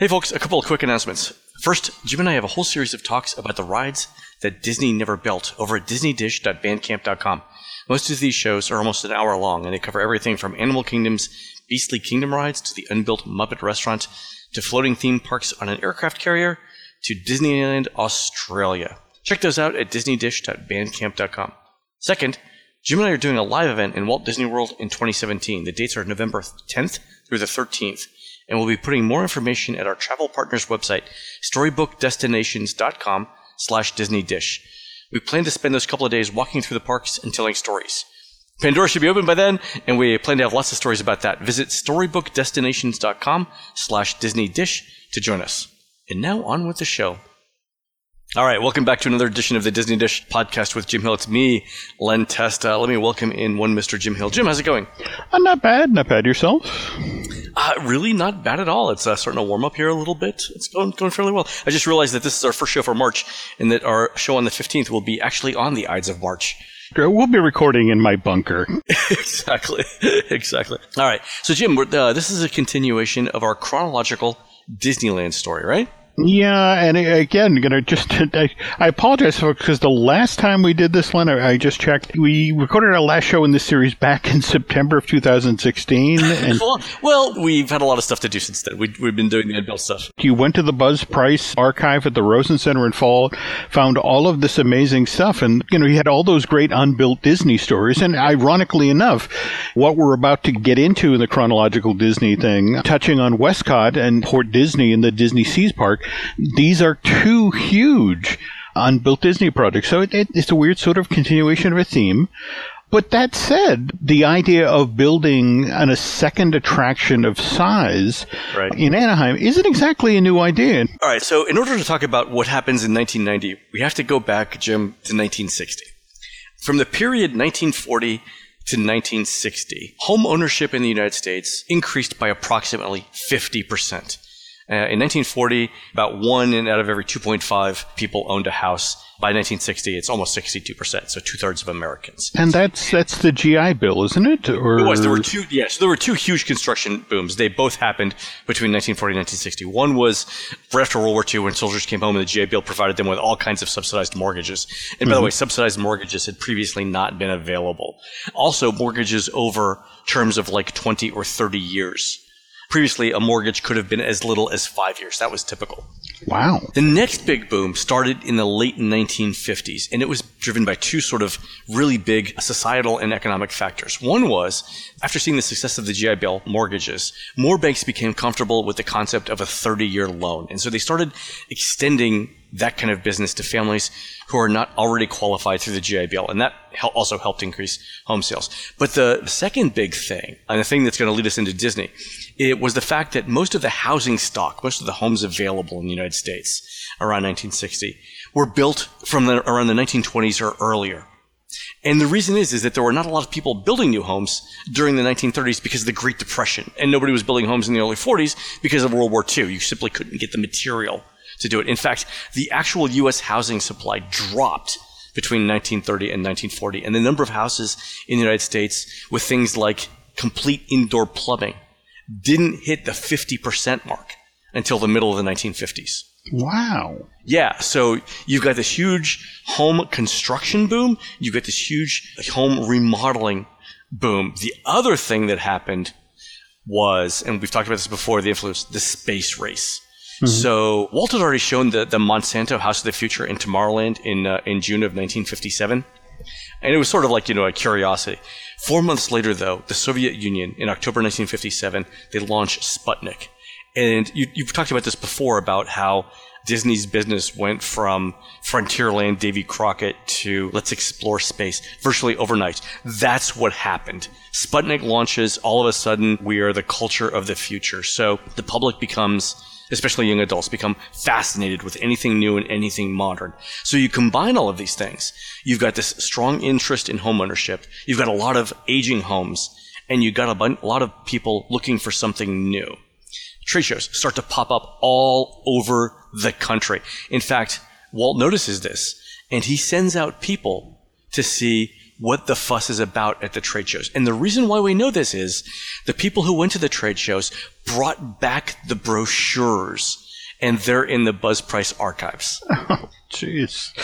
Hey, folks, a couple of quick announcements. First, Jim and I have a whole series of talks about the rides that Disney never built over at DisneyDish.bandcamp.com. Most of these shows are almost an hour long, and they cover everything from Animal Kingdom's Beastly Kingdom rides to the unbuilt Muppet restaurant to floating theme parks on an aircraft carrier to Disneyland Australia. Check those out at DisneyDish.bandcamp.com. Second, Jim and I are doing a live event in Walt Disney World in 2017. The dates are November 10th through the 13th and we'll be putting more information at our travel partners website, storybookdestinations.com slash Disney Dish. We plan to spend those couple of days walking through the parks and telling stories. Pandora should be open by then, and we plan to have lots of stories about that. Visit storybookdestinations.com slash Disney Dish to join us. And now on with the show. All right, welcome back to another edition of the Disney Dish podcast with Jim Hill. It's me, Len Testa. Let me welcome in one Mr. Jim Hill. Jim, how's it going? Uh, not bad, not bad. Yourself? Uh, really not bad at all. It's uh, starting to warm up here a little bit. It's going, going fairly well. I just realized that this is our first show for March and that our show on the 15th will be actually on the Ides of March. We'll be recording in my bunker. exactly. exactly. All right. So, Jim, uh, this is a continuation of our chronological Disneyland story, right? Yeah, and again, gonna just I, I apologize for because the last time we did this, Len, I, just checked. We recorded our last show in this series back in September of 2016. And well, we've had a lot of stuff to do since then. We, we've been doing the unbuilt stuff. You went to the Buzz Price archive at the Rosen Center in Fall, found all of this amazing stuff, and you know he had all those great unbuilt Disney stories. And ironically enough, what we're about to get into in the chronological Disney thing, touching on WestCOT and Port Disney and the Disney Seas Park these are two huge um, unbuilt Disney projects. So it, it, it's a weird sort of continuation of a theme. But that said, the idea of building an, a second attraction of size right. in Anaheim isn't exactly a new idea. All right, so in order to talk about what happens in 1990, we have to go back, Jim, to 1960. From the period 1940 to 1960, home ownership in the United States increased by approximately 50 percent. Uh, in 1940, about one out of every 2.5 people owned a house. By 1960, it's almost 62%, so two thirds of Americans. And that's that's the GI Bill, isn't it? Or it was. There were two. Yes, there were two huge construction booms. They both happened between 1940 and 1960. One was right after World War II, when soldiers came home, and the GI Bill provided them with all kinds of subsidized mortgages. And by mm-hmm. the way, subsidized mortgages had previously not been available. Also, mortgages over terms of like 20 or 30 years Previously, a mortgage could have been as little as five years. That was typical. Wow. The next big boom started in the late 1950s, and it was driven by two sort of really big societal and economic factors. One was, after seeing the success of the GI Bill mortgages, more banks became comfortable with the concept of a 30 year loan. And so they started extending that kind of business to families who are not already qualified through the GI Bill. And that also helped increase home sales. But the second big thing, and the thing that's going to lead us into Disney, it was the fact that most of the housing stock, most of the homes available in the United States around 1960, were built from the, around the 1920s or earlier. And the reason is, is that there were not a lot of people building new homes during the 1930s because of the Great Depression. And nobody was building homes in the early 40s because of World War II. You simply couldn't get the material to do it. In fact, the actual U.S. housing supply dropped between 1930 and 1940. And the number of houses in the United States with things like complete indoor plumbing didn't hit the 50% mark until the middle of the 1950s. Wow. Yeah, so you've got this huge home construction boom, you've got this huge home remodeling boom. The other thing that happened was, and we've talked about this before, the influence, the space race. Mm-hmm. So Walt had already shown the, the Monsanto House of the Future in Tomorrowland in uh, in June of 1957, and it was sort of like you know a curiosity. Four months later, though, the Soviet Union in October 1957 they launched Sputnik, and you, you've talked about this before about how Disney's business went from Frontierland, Davy Crockett to let's explore space virtually overnight. That's what happened. Sputnik launches, all of a sudden, we are the culture of the future. So the public becomes especially young adults, become fascinated with anything new and anything modern. So you combine all of these things. You've got this strong interest in homeownership. You've got a lot of aging homes, and you've got a, bunch, a lot of people looking for something new. Trade shows start to pop up all over the country. In fact, Walt notices this, and he sends out people to see what the fuss is about at the trade shows. And the reason why we know this is the people who went to the trade shows brought back the brochures and they're in the Buzz Price archives. Jeez.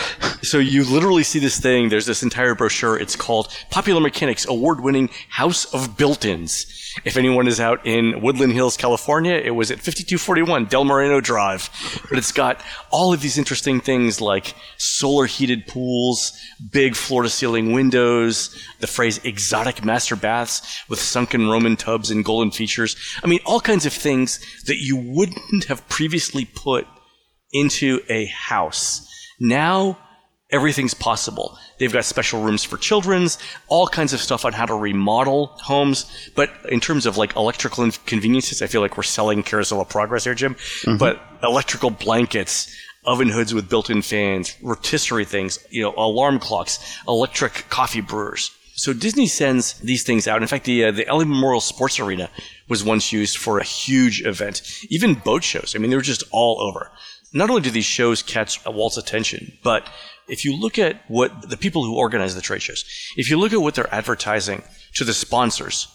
so you literally see this thing. There's this entire brochure. It's called Popular Mechanics Award Winning House of Built Ins. If anyone is out in Woodland Hills, California, it was at 5241 Del Moreno Drive. But it's got all of these interesting things like solar heated pools, big floor to ceiling windows, the phrase exotic master baths with sunken Roman tubs and golden features. I mean, all kinds of things that you wouldn't have previously put into a house. Now, everything's possible. They've got special rooms for children's, all kinds of stuff on how to remodel homes. But in terms of like electrical inconveniences, I feel like we're selling Carousel of Progress here, Jim. Mm-hmm. But electrical blankets, oven hoods with built-in fans, rotisserie things, you know, alarm clocks, electric coffee brewers. So Disney sends these things out. In fact, the uh, the L.A. Memorial Sports Arena was once used for a huge event. Even boat shows. I mean, they were just all over. Not only do these shows catch Walt's attention, but if you look at what the people who organize the trade shows, if you look at what they're advertising to the sponsors,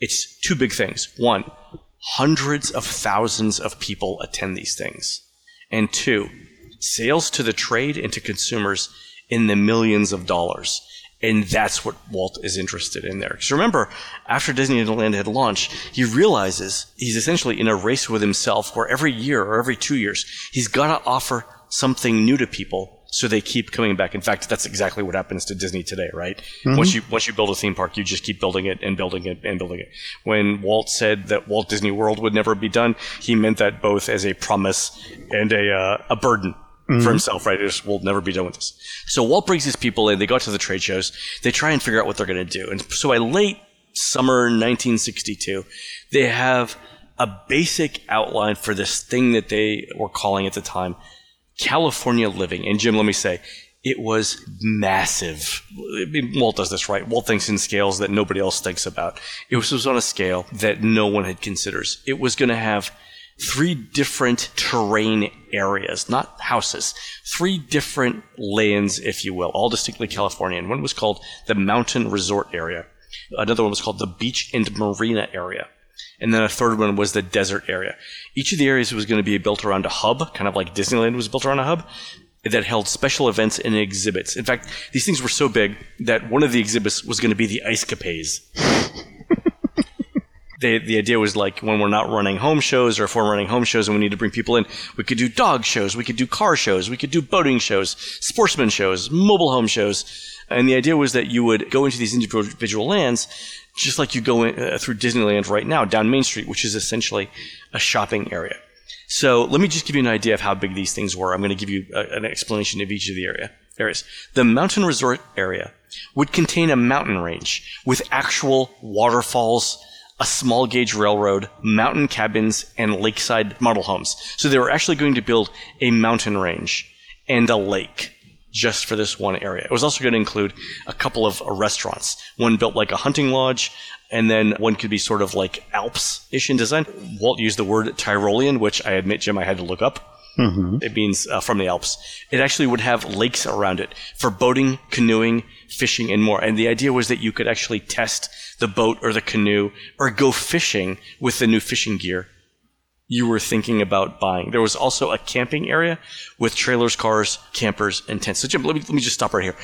it's two big things. One, hundreds of thousands of people attend these things. And two, sales to the trade and to consumers in the millions of dollars. And that's what Walt is interested in there. Because remember, after Disneyland had launched, he realizes he's essentially in a race with himself where every year or every two years, he's got to offer something new to people so they keep coming back. In fact, that's exactly what happens to Disney today, right? Mm-hmm. Once you once you build a theme park, you just keep building it and building it and building it. When Walt said that Walt Disney World would never be done, he meant that both as a promise and a uh, a burden. Mm-hmm. For himself, right? It just will never be done with this. So Walt brings his people in. They go to the trade shows. They try and figure out what they're going to do. And so by late summer 1962, they have a basic outline for this thing that they were calling at the time California living. And Jim, let me say, it was massive. I mean, Walt does this right. Walt thinks in scales that nobody else thinks about. It was, was on a scale that no one had considered. It was going to have three different terrain areas, not houses, three different lands, if you will, all distinctly Californian. One was called the Mountain Resort area. Another one was called the Beach and Marina area and then a third one was the desert area. Each of the areas was going to be built around a hub, kind of like Disneyland was built around a hub, that held special events and exhibits. In fact, these things were so big that one of the exhibits was going to be the Ice Capades. The idea was like when we're not running home shows or if we're running home shows and we need to bring people in, we could do dog shows, we could do car shows, we could do boating shows, sportsman shows, mobile home shows. And the idea was that you would go into these individual lands just like you go in, uh, through Disneyland right now down Main Street, which is essentially a shopping area. So let me just give you an idea of how big these things were. I'm going to give you a, an explanation of each of the area areas. The mountain resort area would contain a mountain range with actual waterfalls, a small gauge railroad, mountain cabins, and lakeside model homes. So they were actually going to build a mountain range and a lake just for this one area. It was also going to include a couple of restaurants. One built like a hunting lodge, and then one could be sort of like Alps-ish in design. Walt used the word Tyrolean, which I admit, Jim, I had to look up. Mm-hmm. It means uh, from the Alps. It actually would have lakes around it for boating, canoeing, fishing, and more. And the idea was that you could actually test the boat or the canoe or go fishing with the new fishing gear you were thinking about buying. There was also a camping area with trailers, cars, campers, and tents. So, Jim, let me, let me just stop right here.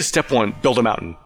Step one build a mountain.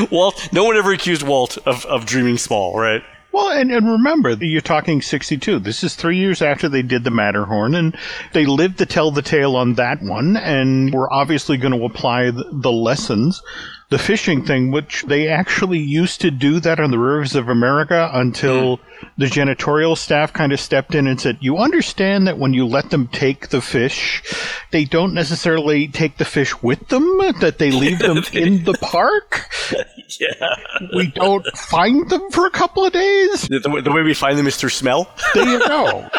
Walt, no one ever accused Walt of, of dreaming small, right? Well, and, and remember, you're talking 62. This is three years after they did the Matterhorn, and they lived to tell the tale on that one, and we're obviously going to apply the, the lessons the fishing thing, which they actually used to do that on the rivers of America until mm. the janitorial staff kind of stepped in and said, You understand that when you let them take the fish, they don't necessarily take the fish with them, that they leave them in the park? yeah. We don't find them for a couple of days. The, the way we find them is through smell? There you go.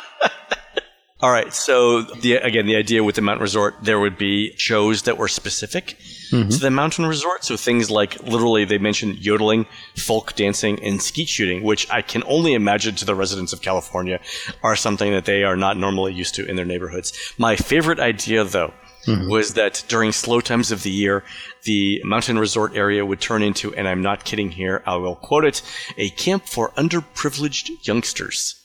All right. So the, again, the idea with the mountain resort, there would be shows that were specific mm-hmm. to the mountain resort. So things like literally they mentioned yodeling, folk dancing, and skeet shooting, which I can only imagine to the residents of California are something that they are not normally used to in their neighborhoods. My favorite idea though mm-hmm. was that during slow times of the year, the mountain resort area would turn into, and I'm not kidding here, I will quote it, a camp for underprivileged youngsters.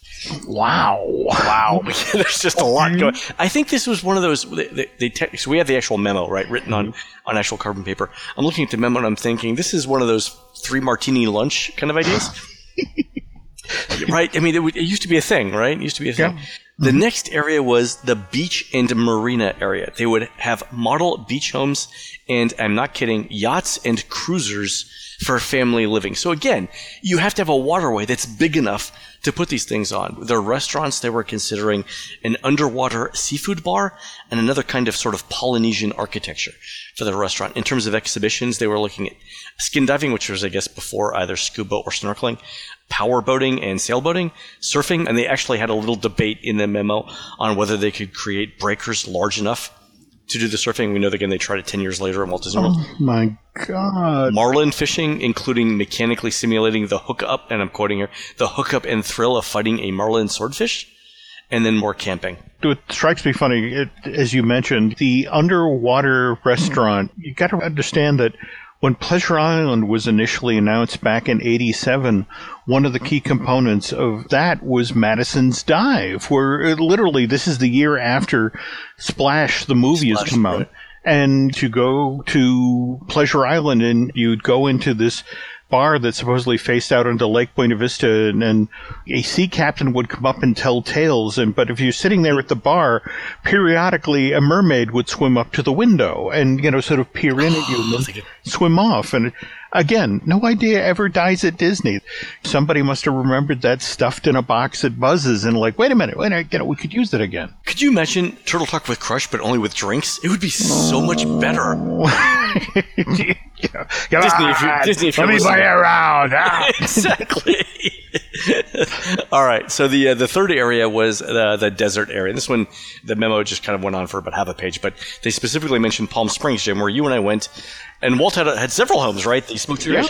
Wow. Wow. There's just a lot going I think this was one of those, they, they, te- so we have the actual memo, right, written on, on actual carbon paper. I'm looking at the memo and I'm thinking, this is one of those three martini lunch kind of ideas. right? I mean, it, it, used to be a thing, right? It used to be a thing. Yeah. The mm-hmm. next area was the beach and marina area. They would have model beach homes and, I'm not kidding, yachts and cruisers for family living. So again, you have to have a waterway that's big enough to put these things on. Their restaurants, they were considering an underwater seafood bar and another kind of sort of Polynesian architecture for the restaurant. In terms of exhibitions, they were looking at skin diving, which was, I guess, before either scuba or snorkeling, power boating and sailboating, surfing, and they actually had a little debate in the memo on whether they could create breakers large enough to do the surfing. We know that again they tried it ten years later in Walt Disney World. Oh my god! Marlin fishing, including mechanically simulating the hookup, and I'm quoting here, the hookup and thrill of fighting a marlin swordfish, and then more camping. It strikes me funny, it, as you mentioned, the underwater restaurant. You got to understand that when Pleasure Island was initially announced back in 87, one of the key components of that was Madison's Dive, where uh, literally this is the year after Splash, the movie, Splash, has come out. Right. And to go to Pleasure Island and you'd go into this bar that supposedly faced out onto Lake Buena Vista, and, and, a sea captain would come up and tell tales. And but if you're sitting there at the bar, periodically a mermaid would swim up to the window and you know sort of peer in at you and swim off. And Again, no idea ever dies at Disney. Somebody must have remembered that stuffed in a box at Buzz's and like, wait a minute, wait a minute, we could use it again. Could you imagine Turtle Talk with Crush, but only with drinks? It would be so much better. Disney, if you, Disney, if Let me buy around. Ah. exactly. All right. So the uh, the third area was uh, the desert area. This one, the memo just kind of went on for about half a page, but they specifically mentioned Palm Springs, Jim, where you and I went and Walt had, had several homes, right? They spoke to yeah.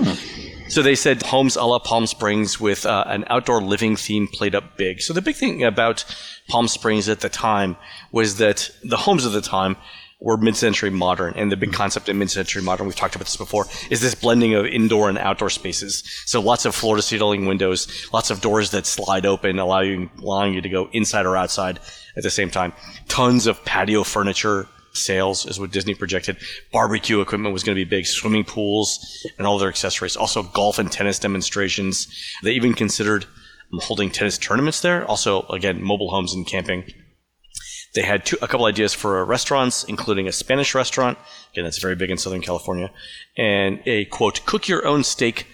So they said homes a la Palm Springs with uh, an outdoor living theme played up big. So the big thing about Palm Springs at the time was that the homes of the time were mid-century modern and the big mm-hmm. concept in mid-century modern we've talked about this before is this blending of indoor and outdoor spaces so lots of floor to ceiling windows lots of doors that slide open allow you, allowing you to go inside or outside at the same time tons of patio furniture sales is what Disney projected. Barbecue equipment was going to be big, swimming pools and all their accessories. Also golf and tennis demonstrations. They even considered holding tennis tournaments there. Also, again, mobile homes and camping. They had two, a couple ideas for restaurants, including a Spanish restaurant. Again, that's very big in Southern California. And a quote, cook your own steak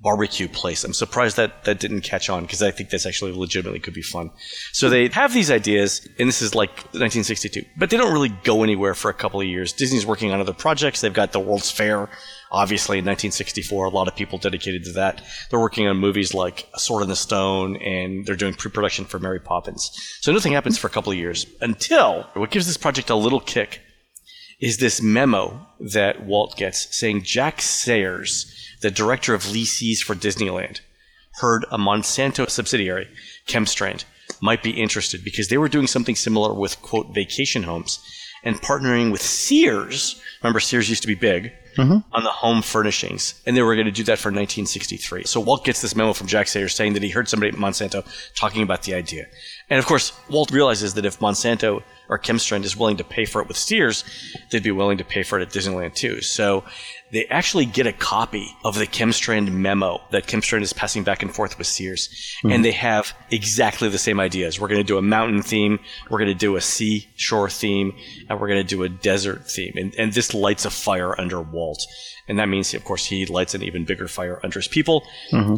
barbecue place. I'm surprised that that didn't catch on because I think this actually legitimately could be fun. So they have these ideas, and this is like 1962, but they don't really go anywhere for a couple of years. Disney's working on other projects. They've got the World's Fair, obviously in 1964. A lot of people dedicated to that. They're working on movies like A Sword in the Stone, and they're doing pre-production for Mary Poppins. So nothing happens for a couple of years until what gives this project a little kick is this memo that Walt gets saying Jack Sayers the director of leases for Disneyland, heard a Monsanto subsidiary, Chemstrand, might be interested because they were doing something similar with, quote, vacation homes and partnering with Sears. Remember, Sears used to be big mm-hmm. on the home furnishings, and they were going to do that for 1963. So Walt gets this memo from Jack Sayers saying that he heard somebody at Monsanto talking about the idea. And of course, Walt realizes that if Monsanto or Chemstrand is willing to pay for it with Sears, they'd be willing to pay for it at Disneyland too. So they actually get a copy of the Chemstrand memo that Chemstrand is passing back and forth with Sears. Mm-hmm. And they have exactly the same ideas. We're going to do a mountain theme, we're going to do a seashore theme, and we're going to do a desert theme. And, and this lights a fire under Walt. And that means, of course, he lights an even bigger fire under his people. Mm-hmm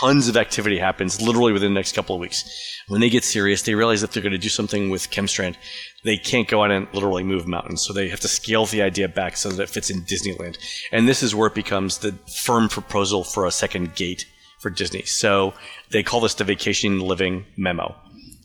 tons of activity happens literally within the next couple of weeks. When they get serious, they realize that they're going to do something with Chemstrand they can't go out and literally move mountains. So they have to scale the idea back so that it fits in Disneyland. And this is where it becomes the firm proposal for a second gate for Disney. So they call this the vacation living memo.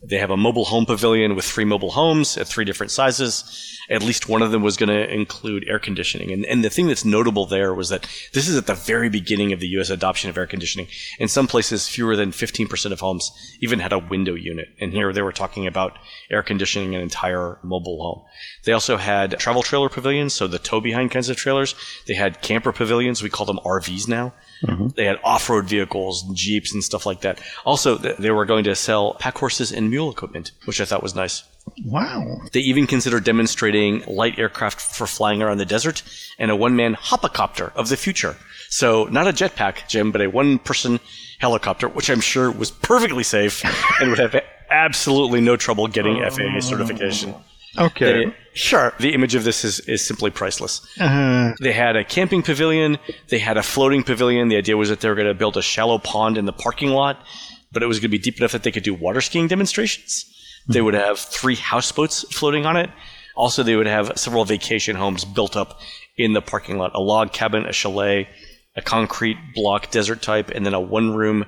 They have a mobile home pavilion with three mobile homes at three different sizes. At least one of them was going to include air conditioning. And, and the thing that's notable there was that this is at the very beginning of the U.S. adoption of air conditioning. In some places, fewer than 15% of homes even had a window unit. And here they were talking about air conditioning an entire mobile home. They also had travel trailer pavilions, so the tow behind kinds of trailers. They had camper pavilions. We call them RVs now. Mm-hmm. They had off-road vehicles, and jeeps, and stuff like that. Also, they were going to sell pack horses and mule equipment, which I thought was nice. Wow. They even considered demonstrating light aircraft for flying around the desert and a one-man hopicopter of the future. So not a jetpack, Jim, but a one-person helicopter, which I'm sure was perfectly safe and would have absolutely no trouble getting FAA certification. Okay. They, sure. The image of this is, is simply priceless. Uh-huh. They had a camping pavilion. They had a floating pavilion. The idea was that they were going to build a shallow pond in the parking lot, but it was going to be deep enough that they could do water skiing demonstrations. Mm-hmm. They would have three houseboats floating on it. Also, they would have several vacation homes built up in the parking lot a log cabin, a chalet, a concrete block desert type, and then a one room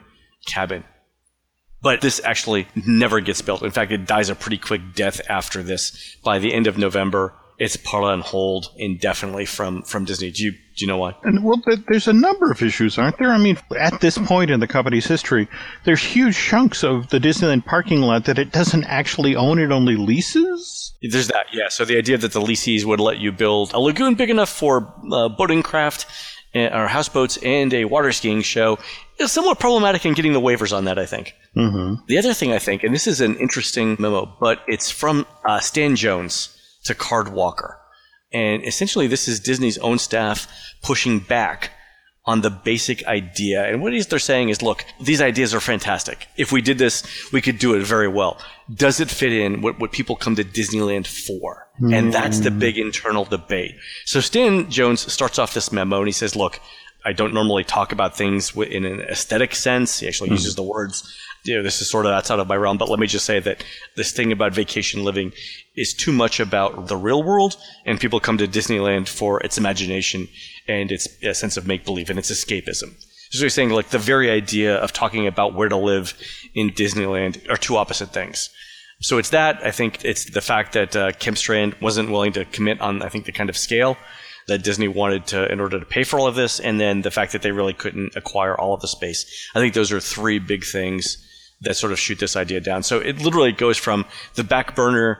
cabin. But this actually never gets built. In fact, it dies a pretty quick death after this. By the end of November, it's put on hold indefinitely from, from Disney. Do you, do you know why? And well, there's a number of issues, aren't there? I mean, at this point in the company's history, there's huge chunks of the Disneyland parking lot that it doesn't actually own; it only leases. There's that, yeah. So the idea that the lessees would let you build a lagoon big enough for uh, boating craft eh, or houseboats and a water skiing show is somewhat problematic in getting the waivers on that, I think. Mm-hmm. The other thing I think, and this is an interesting memo, but it's from uh, Stan Jones to Card Walker. And essentially, this is Disney's own staff pushing back on the basic idea. And what they're saying is, look, these ideas are fantastic. If we did this, we could do it very well. Does it fit in what, what people come to Disneyland for? Mm. And that's the big internal debate. So Stan Jones starts off this memo and he says, look, I don't normally talk about things in an aesthetic sense. He actually mm. uses the words you know, this is sort of outside of my realm, but let me just say that this thing about vacation living is too much about the real world, and people come to Disneyland for its imagination and its sense of make believe and its escapism. So you're saying like the very idea of talking about where to live in Disneyland are two opposite things. So it's that. I think it's the fact that uh, Chemstrand wasn't willing to commit on, I think, the kind of scale that Disney wanted to in order to pay for all of this, and then the fact that they really couldn't acquire all of the space. I think those are three big things that sort of shoot this idea down. So it literally goes from the back burner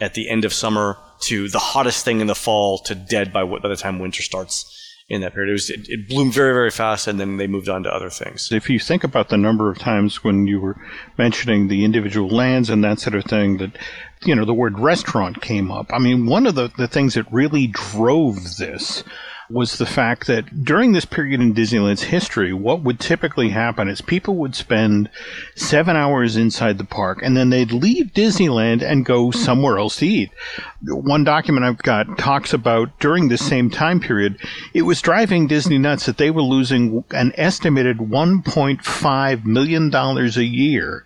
at the end of summer to the hottest thing in the fall to dead by, by the time winter starts in that period. It, was, it, it, bloomed very, very fast, and then they moved on to other things. If you think about the number of times when you were mentioning the individual lands and that sort of thing, that you know the word restaurant came up. I mean, one of the, the things that really drove this was the fact that during this period in Disneyland's history, what would typically happen is people would spend seven hours inside the park and then they'd leave Disneyland and go somewhere else to eat. One document I've got talks about during this same time period, it was driving Disney nuts that they were losing an estimated $1.5 million a year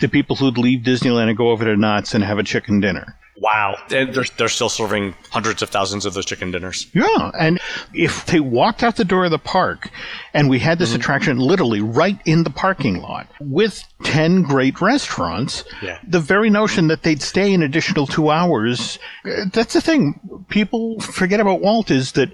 to people who'd leave Disneyland and go over to Knott's and have a chicken dinner. Wow. And they're, they're still serving hundreds of thousands of those chicken dinners. Yeah. And if they walked out the door of the park and we had this mm-hmm. attraction literally right in the parking lot with 10 great restaurants, yeah. the very notion that they'd stay an additional two hours, that's the thing. People forget about Walt is that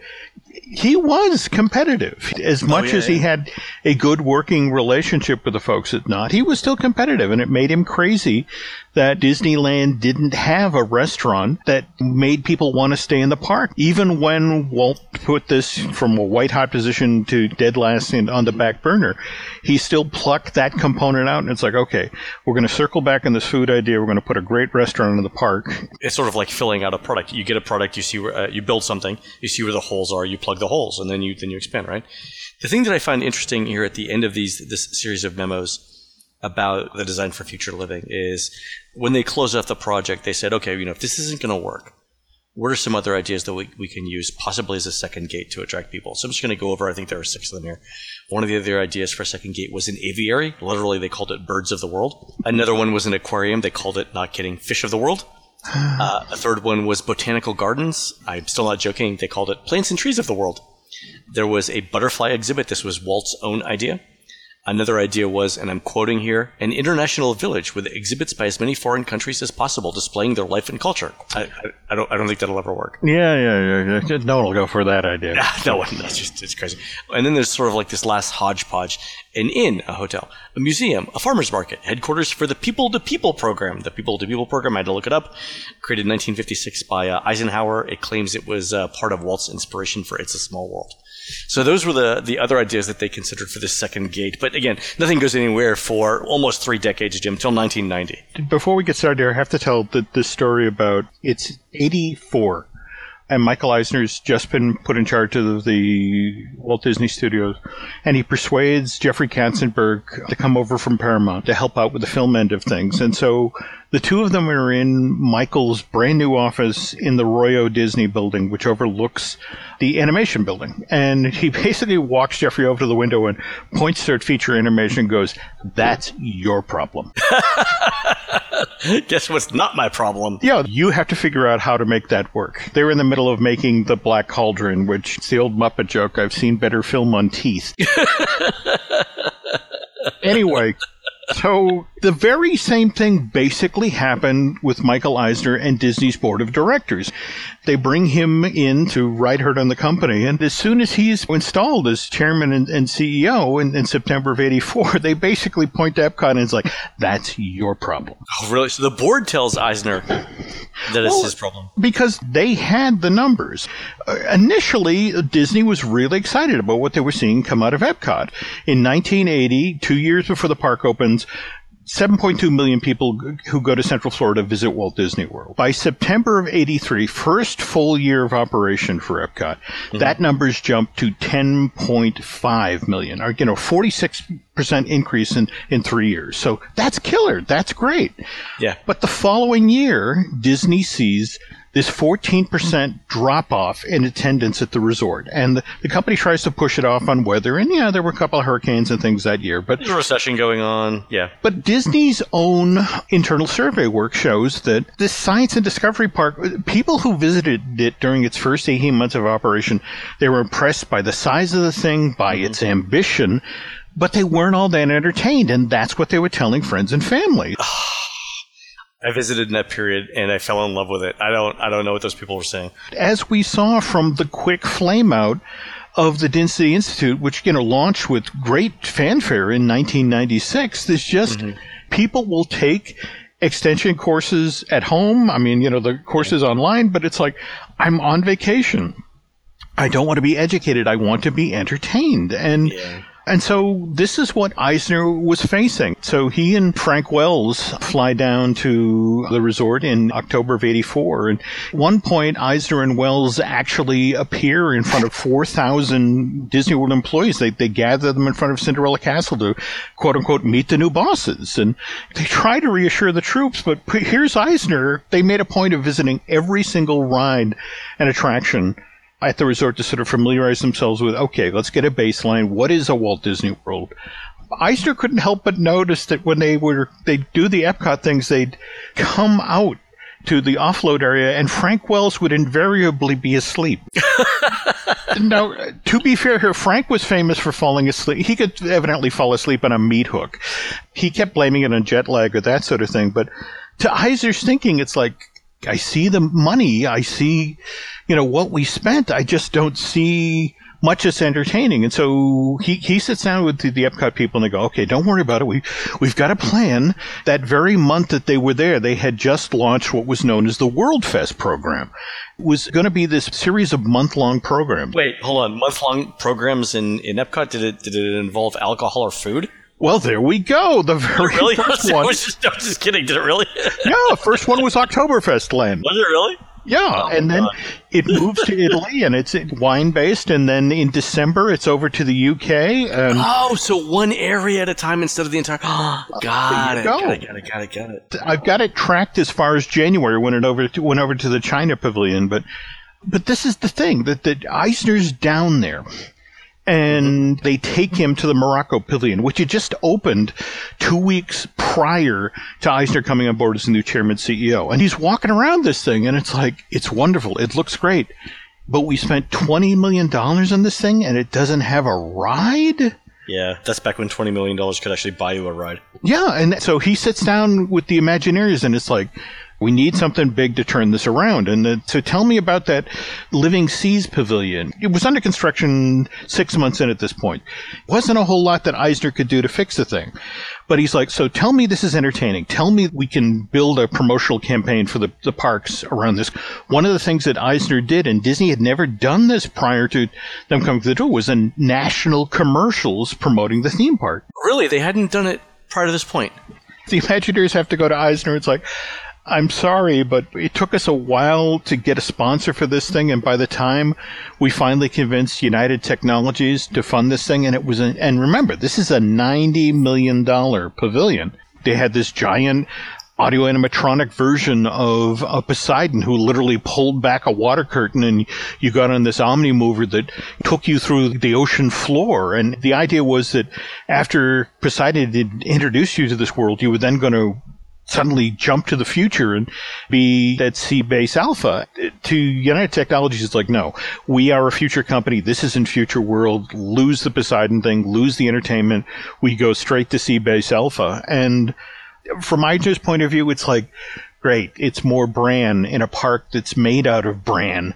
he was competitive. As oh, much oh, yeah, as he had a good working relationship with the folks at Knott, he was still competitive, and it made him crazy that Disneyland didn't have a restaurant that made people want to stay in the park. Even when Walt put this from a white hot position to dead last in, on the back burner, he still plucked that component out, and it's like, okay, we're going to circle back on this food idea. We're going to put a great restaurant in the park. It's sort of like filling out a product. You get a product, you see where uh, you build something, you see where the holes are, you plug the holes, and then you then you expand, right? The thing that I find interesting here at the end of these this series of memos about the design for future living is when they closed out the project, they said, okay, you know, if this isn't going to work, what are some other ideas that we, we can use possibly as a second gate to attract people? So I'm just going to go over, I think there are six of them here. One of the other ideas for a second gate was an aviary. Literally, they called it birds of the world. Another one was an aquarium. They called it, not kidding, fish of the world. Uh, a third one was botanical gardens. I'm still not joking. They called it plants and trees of the world. There was a butterfly exhibit. This was Walt's own idea. Another idea was, and I'm quoting here, an international village with exhibits by as many foreign countries as possible displaying their life and culture. I, I, I don't, I don't think that'll ever work. Yeah, yeah, yeah. yeah. No one will go for that idea. no one. That's just it's crazy. And then there's sort of like this last hodgepodge: an inn, a hotel, a museum, a farmers market, headquarters for the People to People program. The People to People program, I had to look it up, created in 1956 by uh, Eisenhower. It claims it was uh, part of Walt's inspiration for "It's a Small World." So those were the, the other ideas that they considered for the second gate. But again, nothing goes anywhere for almost three decades, Jim, until 1990. Before we get started here, I have to tell the, the story about it's 84 and Michael Eisner's just been put in charge of the Walt Disney Studios, and he persuades Jeffrey Katzenberg to come over from Paramount to help out with the film end of things. And so the two of them are in Michael's brand new office in the Roy O. Disney building, which overlooks the animation building. And he basically walks Jeffrey over to the window and points to feature animation and goes, That's your problem. Guess what's not my problem? Yeah, you have to figure out how to make that work. They're in the middle of making The Black Cauldron, which is the old Muppet joke I've seen better film on teeth. anyway, so the very same thing basically happened with Michael Eisner and Disney's board of directors. They bring him in to ride herd on the company, and as soon as he's installed as chairman and, and CEO in, in, September of '84, they basically point to Epcot and it's like, "That's your problem." Oh, really? So the board tells Eisner that well, it's his problem because they had the numbers. Uh, initially, Disney was really excited about what they were seeing come out of Epcot. In 1980, two years before the park opens, 7.2 million people who go to Central Florida visit Walt Disney World. By September of 83, first full year of operation for Epcot, mm-hmm. that number's jumped to 10.5 million, or, you know, 46% increase in, in three years. So that's killer. That's great. Yeah. But the following year, Disney sees this 14% drop off in attendance at the resort. And the, the, company tries to push it off on weather. And yeah, there were a couple of hurricanes and things that year. But there's a recession going on. Yeah. But Disney's own internal survey work shows that this science and discovery park, people who visited it during its first 18 months of operation, they were impressed by the size of the thing, by mm-hmm. its ambition, but they weren't all that entertained. And that's what they were telling friends and family. I visited in that period and I fell in love with it. I don't I don't know what those people were saying. As we saw from the quick flame out of the Disney Institute, which you know launched with great fanfare in 1996, there's just mm-hmm. people will take extension courses at home. I mean, you know, the courses online, but it's like I'm on vacation. I don't want to be educated. I want to be entertained. And yeah. And so this is what Eisner was facing. So he and Frank Wells fly down to the resort in October of 84. And one point, Eisner and Wells actually appear in front of 4,000 Disney World employees. They, they gather them in front of Cinderella Castle to quote unquote meet the new bosses. And they try to reassure the troops, but here's Eisner. They made a point of visiting every single ride and attraction at the resort to sort of familiarize themselves with, okay, let's get a baseline. What is a Walt Disney World? Eisner couldn't help but notice that when they were they do the Epcot things, they'd come out to the offload area, and Frank Wells would invariably be asleep. now, to be fair here, Frank was famous for falling asleep. He could evidently fall asleep on a meat hook. He kept blaming it on jet lag or that sort of thing. But to Eisner's thinking, it's like, I see the money. I see, you know, what we spent. I just don't see much as entertaining. And so he, he sits down with the, the, Epcot people and they go, okay, don't worry about it. We, we've got a plan. That very month that they were there, they had just launched what was known as the World Fest program. It was going to be this series of month long programs. Wait, hold on. Month long programs in, in Epcot? Did it, did it involve alcohol or food? Well, there we go. The very really? first one. I was, just, I was just kidding. Did it really? yeah, the first one was Oktoberfest Land. Was it really? Yeah, oh, and then it moves to Italy, and it's wine based, and then in December it's over to the UK. And oh, so one area at a time instead of the entire. Oh, got, it, got it, got it, got it, got it. I've got it tracked as far as January when it over to, went over to the China Pavilion, but but this is the thing that that Eisner's down there Mm-hmm. and they take him to the Morocco Pavilion, which had just opened two weeks prior to Eisner coming on board as the new chairman CEO. And he's walking around this thing, and it's like, it's wonderful. It looks great. But we spent $20 million on this thing, and it doesn't have a ride? Yeah, that's back when $20 million could actually buy you a ride. Yeah, and so he sits down with the Imagineers and it's like, we need something big to turn this around. And uh, so tell me about that Living Seas Pavilion. It was under construction six months in at this point. It Wasn't a whole lot that Eisner could do to fix the thing. But he's like, so tell me this is entertaining. Tell me we can build a promotional campaign for the, the parks around this. One of the things that Eisner did, and Disney had never done this prior to them coming to the door, was in national commercials promoting the theme park. Really? They hadn't done it prior to this point? The Imagineers have to go to Eisner. It's like, I'm sorry, but it took us a while to get a sponsor for this thing, and by the time we finally convinced United Technologies to fund this thing, and it was, a, and remember, this is a ninety million dollar pavilion. They had this giant audio animatronic version of a Poseidon who literally pulled back a water curtain and you got on this omni mover that took you through the ocean floor. And the idea was that after Poseidon had introduced you to this world, you were then going to suddenly jump to the future and be at Sea Base Alpha. To United Technologies, it's like, no, we are a future company. This is in future world. Lose the Poseidon thing, lose the entertainment. We go straight to Sea Base Alpha. And from my point of view, it's like, great. It's more Bran in a park that's made out of Bran.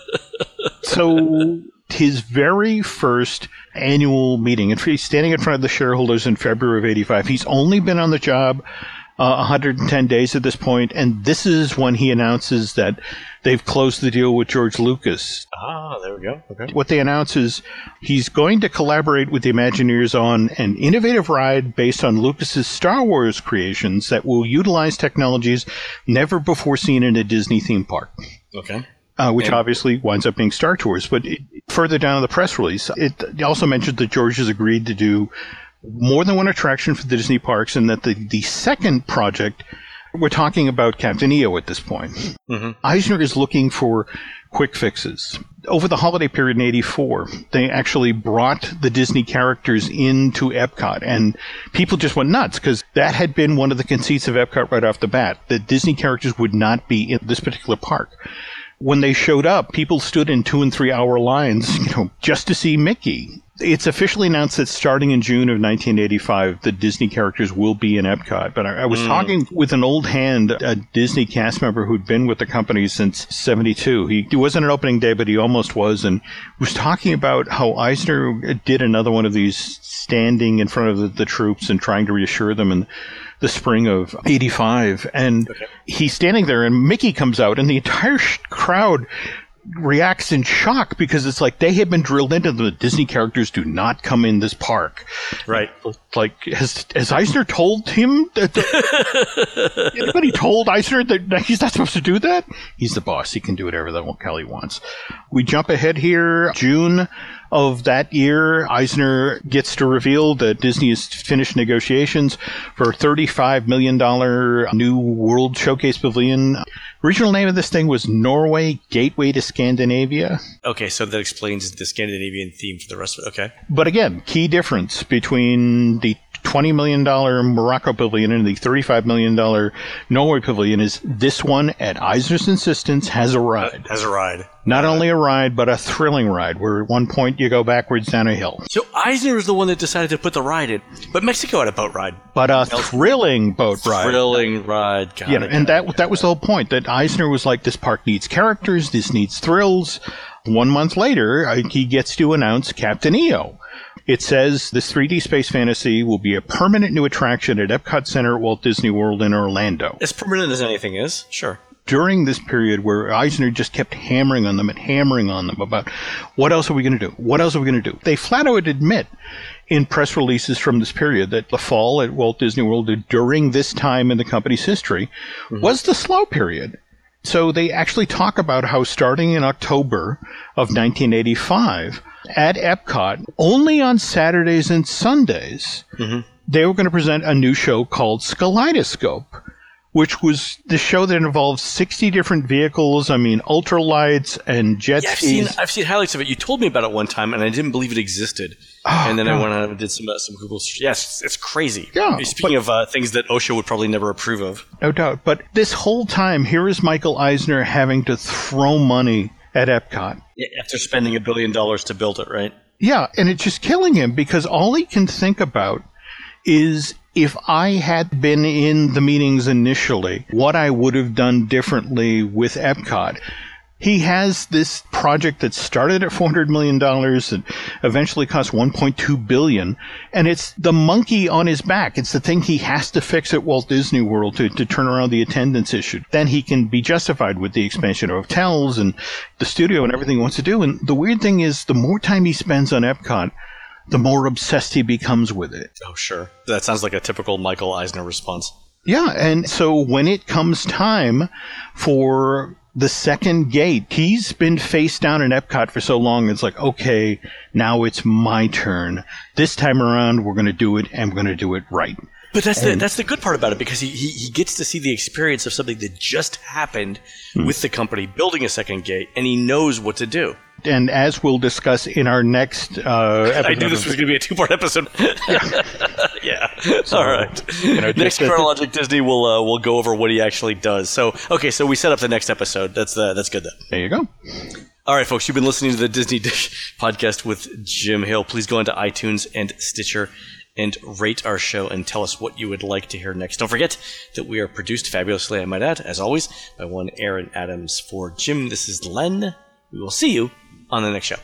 so his very first annual meeting, and he's standing in front of the shareholders in February of 85. He's only been on the job uh, 110 days at this point, and this is when he announces that they've closed the deal with George Lucas. Ah, there we go. Okay. What they announce is he's going to collaborate with the Imagineers on an innovative ride based on Lucas's Star Wars creations that will utilize technologies never before seen in a Disney theme park. Okay. Uh, which and- obviously winds up being Star Tours. But it, further down in the press release, it also mentioned that George has agreed to do more than one attraction for the Disney parks, and that the, the second project, we're talking about Captain EO at this point. Mm-hmm. Eisner is looking for quick fixes. Over the holiday period in 84, they actually brought the Disney characters into Epcot, and people just went nuts because that had been one of the conceits of Epcot right off the bat. that Disney characters would not be in this particular park when they showed up, people stood in two and three hour lines, you know, just to see Mickey. It's officially announced that starting in June of 1985, the Disney characters will be in Epcot. But I, I was mm. talking with an old hand, a Disney cast member who'd been with the company since 72. He, he wasn't an opening day, but he almost was, and was talking about how Eisner did another one of these standing in front of the, the troops and trying to reassure them. And the spring of 85. And okay. he's standing there, and Mickey comes out, and the entire sh- crowd reacts in shock because it's like they have been drilled into the Disney characters do not come in this park. Right. Like has has Eisner told him that anybody told Eisner that he's not supposed to do that? He's the boss. He can do whatever the hell Kelly wants. We jump ahead here. June of that year, Eisner gets to reveal that Disney has finished negotiations for a $35 million new World Showcase Pavilion. Original name of this thing was Norway Gateway to Scandinavia. Okay, so that explains the Scandinavian theme for the rest of it. Okay. But again, key difference between the $20 million Morocco pavilion and the $35 million Norway pavilion is this one, at Eisner's insistence, has a ride. Has a ride. Not uh, only a ride, but a thrilling ride where at one point you go backwards down a hill. So Eisner was the one that decided to put the ride in, but Mexico had a boat ride. But a thrilling boat ride. Thrilling ride. Got yeah, it, and that, it. that was the whole point, that Eisner was like, this park needs characters, this needs thrills. One month later, he gets to announce Captain EO it says this 3D space fantasy will be a permanent new attraction at Epcot Center at Walt Disney World in Orlando. As permanent as anything is, sure. During this period where Eisner just kept hammering on them and hammering on them about what else are we going to do? What else are we going to do? They flat out admit in press releases from this period that the fall at Walt Disney World during this time in the company's history mm-hmm. was the slow period. So they actually talk about how starting in October of 1985, at Epcot only on Saturdays and Sundays. Mm-hmm. They were going to present a new show called SkyleidoScope, which was the show that involved 60 different vehicles. I mean, ultralights and jet yeah, I've seen, I've seen highlights of it. You told me about it one time, and I didn't believe it existed. Oh, and then God. I went on and did some uh, some Google. Yes, it's crazy. Yeah. Speaking but, of uh, things that OSHA would probably never approve of. No doubt. But this whole time, here is Michael Eisner having to throw money at Epcot. After spending a billion dollars to build it, right? Yeah, and it's just killing him because all he can think about is if I had been in the meetings initially, what I would have done differently with Epcot. He has this project that started at $400 million and eventually cost 1.2 billion. And it's the monkey on his back. It's the thing he has to fix at Walt Disney World to, to turn around the attendance issue. Then he can be justified with the expansion of hotels and the studio and everything he wants to do. And the weird thing is the more time he spends on Epcot, the more obsessed he becomes with it. Oh, sure. That sounds like a typical Michael Eisner response. Yeah, and so when it comes time for the second gate, he's been face down in Epcot for so long. It's like, okay, now it's my turn. This time around, we're going to do it, and we're going to do it right. But that's the that's the good part about it because he, he, he gets to see the experience of something that just happened Hmm. with the company building a second gate, and he knows what to do. And as we'll discuss in our next uh, episode, I knew this was going to be a two part episode. yeah. All right. know, next chronologic Disney will uh, will go over what he actually does. So okay, so we set up the next episode. That's the that's good then. there you go. All right, folks, you've been listening to the Disney Dish podcast with Jim Hill. Please go into iTunes and Stitcher and rate our show and tell us what you would like to hear next. Don't forget that we are produced fabulously, I might add, as always, by one Aaron Adams. For Jim, this is Len. We will see you on the next show.